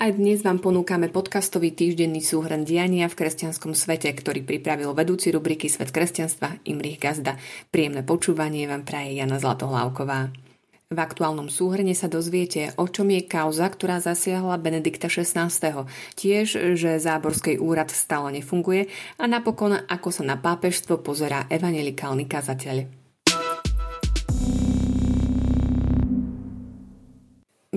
Aj dnes vám ponúkame podcastový týždenný súhrn diania v kresťanskom svete, ktorý pripravil vedúci rubriky Svet kresťanstva Imrich Gazda. Príjemné počúvanie vám praje Jana Zlatohlávková. V aktuálnom súhrne sa dozviete, o čom je kauza, ktorá zasiahla Benedikta XVI. Tiež, že záborský úrad stále nefunguje a napokon, ako sa na pápežstvo pozerá evangelikálny kazateľ.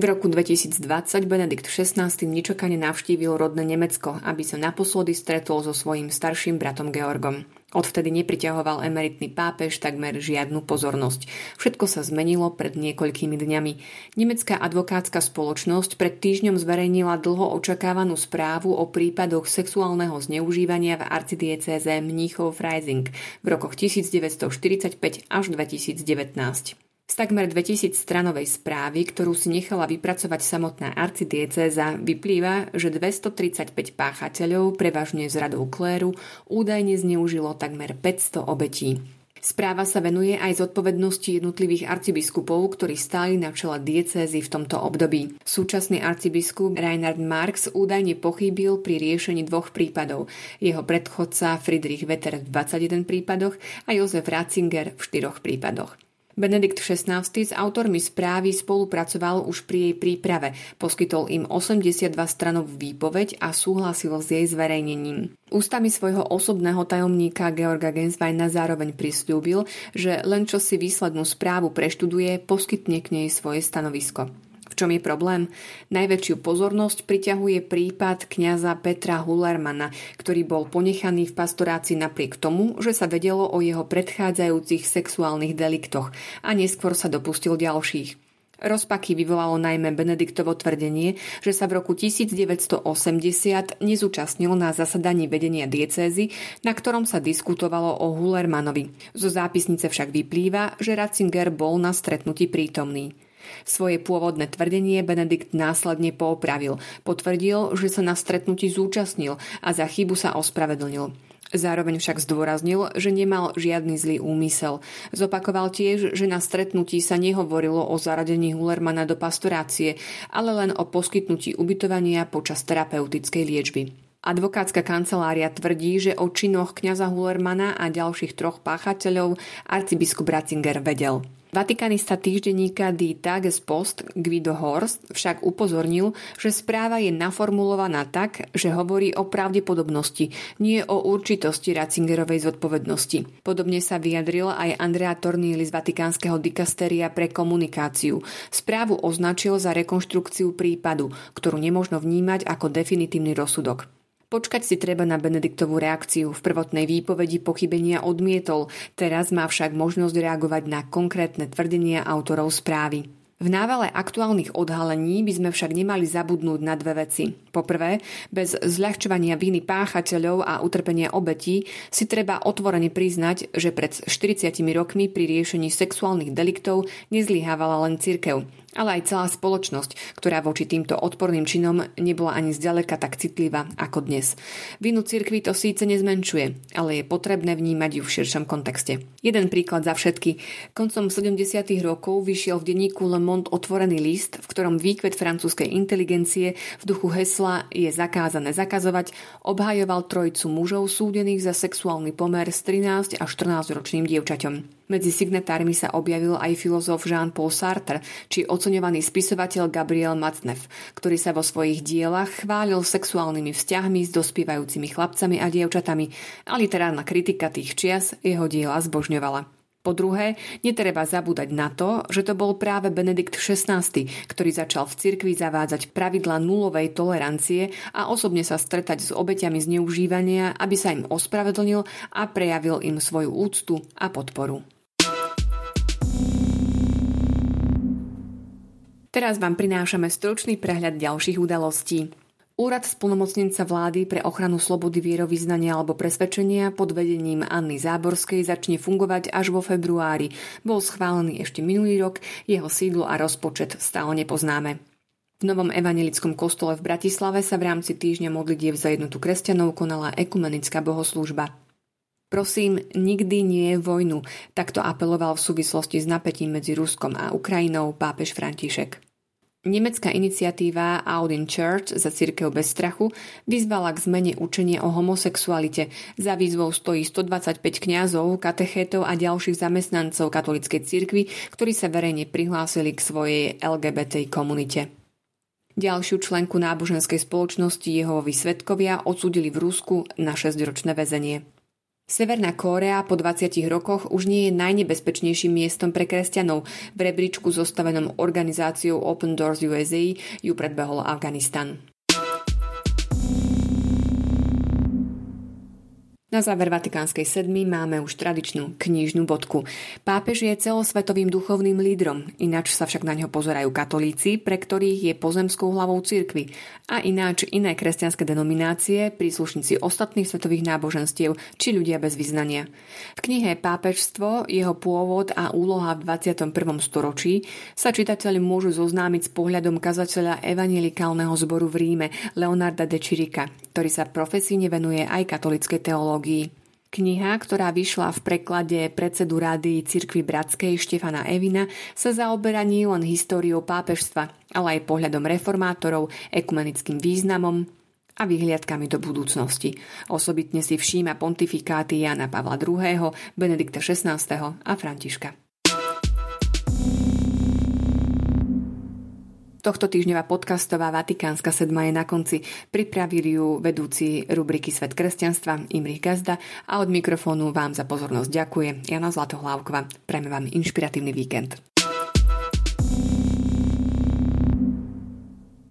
V roku 2020 Benedikt XVI nečakane navštívil rodné Nemecko, aby sa naposledy stretol so svojím starším bratom Georgom. Odvtedy nepriťahoval emeritný pápež takmer žiadnu pozornosť. Všetko sa zmenilo pred niekoľkými dňami. Nemecká advokátska spoločnosť pred týždňom zverejnila dlho očakávanú správu o prípadoch sexuálneho zneužívania v arcidiecéze Mníchov Freising v rokoch 1945 až 2019. Z takmer 2000 stranovej správy, ktorú si nechala vypracovať samotná arcidiecéza, vyplýva, že 235 páchateľov, prevažne z radou kléru, údajne zneužilo takmer 500 obetí. Správa sa venuje aj zodpovednosti jednotlivých arcibiskupov, ktorí stáli na čele diecézy v tomto období. Súčasný arcibiskup Reinhard Marx údajne pochýbil pri riešení dvoch prípadov. Jeho predchodca Friedrich Wetter v 21 prípadoch a Josef Ratzinger v štyroch prípadoch. Benedikt XVI s autormi správy spolupracoval už pri jej príprave, poskytol im 82 stranovú výpoveď a súhlasil s jej zverejnením. Ústami svojho osobného tajomníka Georga Gensweina zároveň prislúbil, že len čo si výslednú správu preštuduje, poskytne k nej svoje stanovisko. V čom je problém? Najväčšiu pozornosť priťahuje prípad kňaza Petra Hullermana, ktorý bol ponechaný v pastorácii napriek tomu, že sa vedelo o jeho predchádzajúcich sexuálnych deliktoch a neskôr sa dopustil ďalších. Rozpaky vyvolalo najmä Benediktovo tvrdenie, že sa v roku 1980 nezúčastnil na zasadaní vedenia diecézy, na ktorom sa diskutovalo o Hullermanovi. Zo zápisnice však vyplýva, že Ratzinger bol na stretnutí prítomný. Svoje pôvodné tvrdenie Benedikt následne poopravil. Potvrdil, že sa na stretnutí zúčastnil a za chybu sa ospravedlnil. Zároveň však zdôraznil, že nemal žiadny zlý úmysel. Zopakoval tiež, že na stretnutí sa nehovorilo o zaradení Hullermana do pastorácie, ale len o poskytnutí ubytovania počas terapeutickej liečby. Advokátska kancelária tvrdí, že o činoch kňaza Hullermana a ďalších troch páchateľov arcibiskup Ratzinger vedel. Vatikanista týždenníka Die Tagespost Guido Horst však upozornil, že správa je naformulovaná tak, že hovorí o pravdepodobnosti, nie o určitosti Ratzingerovej zodpovednosti. Podobne sa vyjadril aj Andrea Tornili z Vatikánskeho dikasteria pre komunikáciu. Správu označil za rekonštrukciu prípadu, ktorú nemožno vnímať ako definitívny rozsudok. Počkať si treba na Benediktovú reakciu. V prvotnej výpovedi pochybenia odmietol, teraz má však možnosť reagovať na konkrétne tvrdenia autorov správy. V návale aktuálnych odhalení by sme však nemali zabudnúť na dve veci. Poprvé, bez zľahčovania viny páchateľov a utrpenia obetí si treba otvorene priznať, že pred 40 rokmi pri riešení sexuálnych deliktov nezlyhávala len cirkev, ale aj celá spoločnosť, ktorá voči týmto odporným činom nebola ani zďaleka tak citlivá ako dnes. Vinu cirkvi to síce nezmenšuje, ale je potrebné vnímať ju v širšom kontexte. Jeden príklad za všetky. Koncom 70. rokov vyšiel v denníku Le Monde otvorený list, v ktorom výkvet francúzskej inteligencie v duchu hesla je zakázané zakazovať, obhajoval trojcu mužov súdených za sexuálny pomer s 13 až 14 ročným dievčaťom. Medzi signatármi sa objavil aj filozof Jean-Paul Sartre či oceňovaný spisovateľ Gabriel Matzneff, ktorý sa vo svojich dielach chválil sexuálnymi vzťahmi s dospievajúcimi chlapcami a dievčatami a literárna kritika tých čias jeho diela zbožňovala. Po druhé, netreba zabúdať na to, že to bol práve Benedikt XVI, ktorý začal v cirkvi zavádzať pravidla nulovej tolerancie a osobne sa stretať s obeťami zneužívania, aby sa im ospravedlnil a prejavil im svoju úctu a podporu. Teraz vám prinášame stručný prehľad ďalších udalostí. Úrad splnomocnenca vlády pre ochranu slobody vierovýznania alebo presvedčenia pod vedením Anny Záborskej začne fungovať až vo februári. Bol schválený ešte minulý rok, jeho sídlo a rozpočet stále nepoznáme. V novom evanelickom kostole v Bratislave sa v rámci týždňa modlitieb za jednotu kresťanov konala ekumenická bohoslúžba. Prosím, nikdy nie je vojnu, takto apeloval v súvislosti s napätím medzi Ruskom a Ukrajinou pápež František. Nemecká iniciatíva Audin Church za církev bez strachu vyzvala k zmene učenia o homosexualite. Za výzvou stojí 125 kňazov, katechétov a ďalších zamestnancov katolíckej cirkvi, ktorí sa verejne prihlásili k svojej LGBT komunite. Ďalšiu členku náboženskej spoločnosti jeho vysvetkovia odsúdili v Rusku na 6-ročné väzenie. Severná Kórea po 20 rokoch už nie je najnebezpečnejším miestom pre kresťanov. V rebríčku zostavenom organizáciou Open Doors USA ju predbehol Afganistan. Na záver Vatikánskej sedmy máme už tradičnú knižnú bodku. Pápež je celosvetovým duchovným lídrom, ináč sa však na ňo pozerajú katolíci, pre ktorých je pozemskou hlavou cirkvy a ináč iné kresťanské denominácie, príslušníci ostatných svetových náboženstiev či ľudia bez vyznania. V knihe Pápežstvo, jeho pôvod a úloha v 21. storočí sa čitateľi môžu zoznámiť s pohľadom kazateľa evangelikálneho zboru v Ríme Leonarda de Chirica, ktorý sa profesíne venuje aj katolickej teológii teológii. Kniha, ktorá vyšla v preklade predsedu rády Cirkvy Bratskej Štefana Evina, sa zaoberá nie len históriou pápežstva, ale aj pohľadom reformátorov, ekumenickým významom a vyhliadkami do budúcnosti. Osobitne si všíma pontifikáty Jana Pavla II., Benedikta XVI. a Františka. Tohto týždňová podcastová Vatikánska sedma je na konci. Pripravili ju vedúci rubriky Svet kresťanstva Imrich Gazda a od mikrofónu vám za pozornosť ďakuje Jana Zlatohlávkova. Prajme vám inšpiratívny víkend.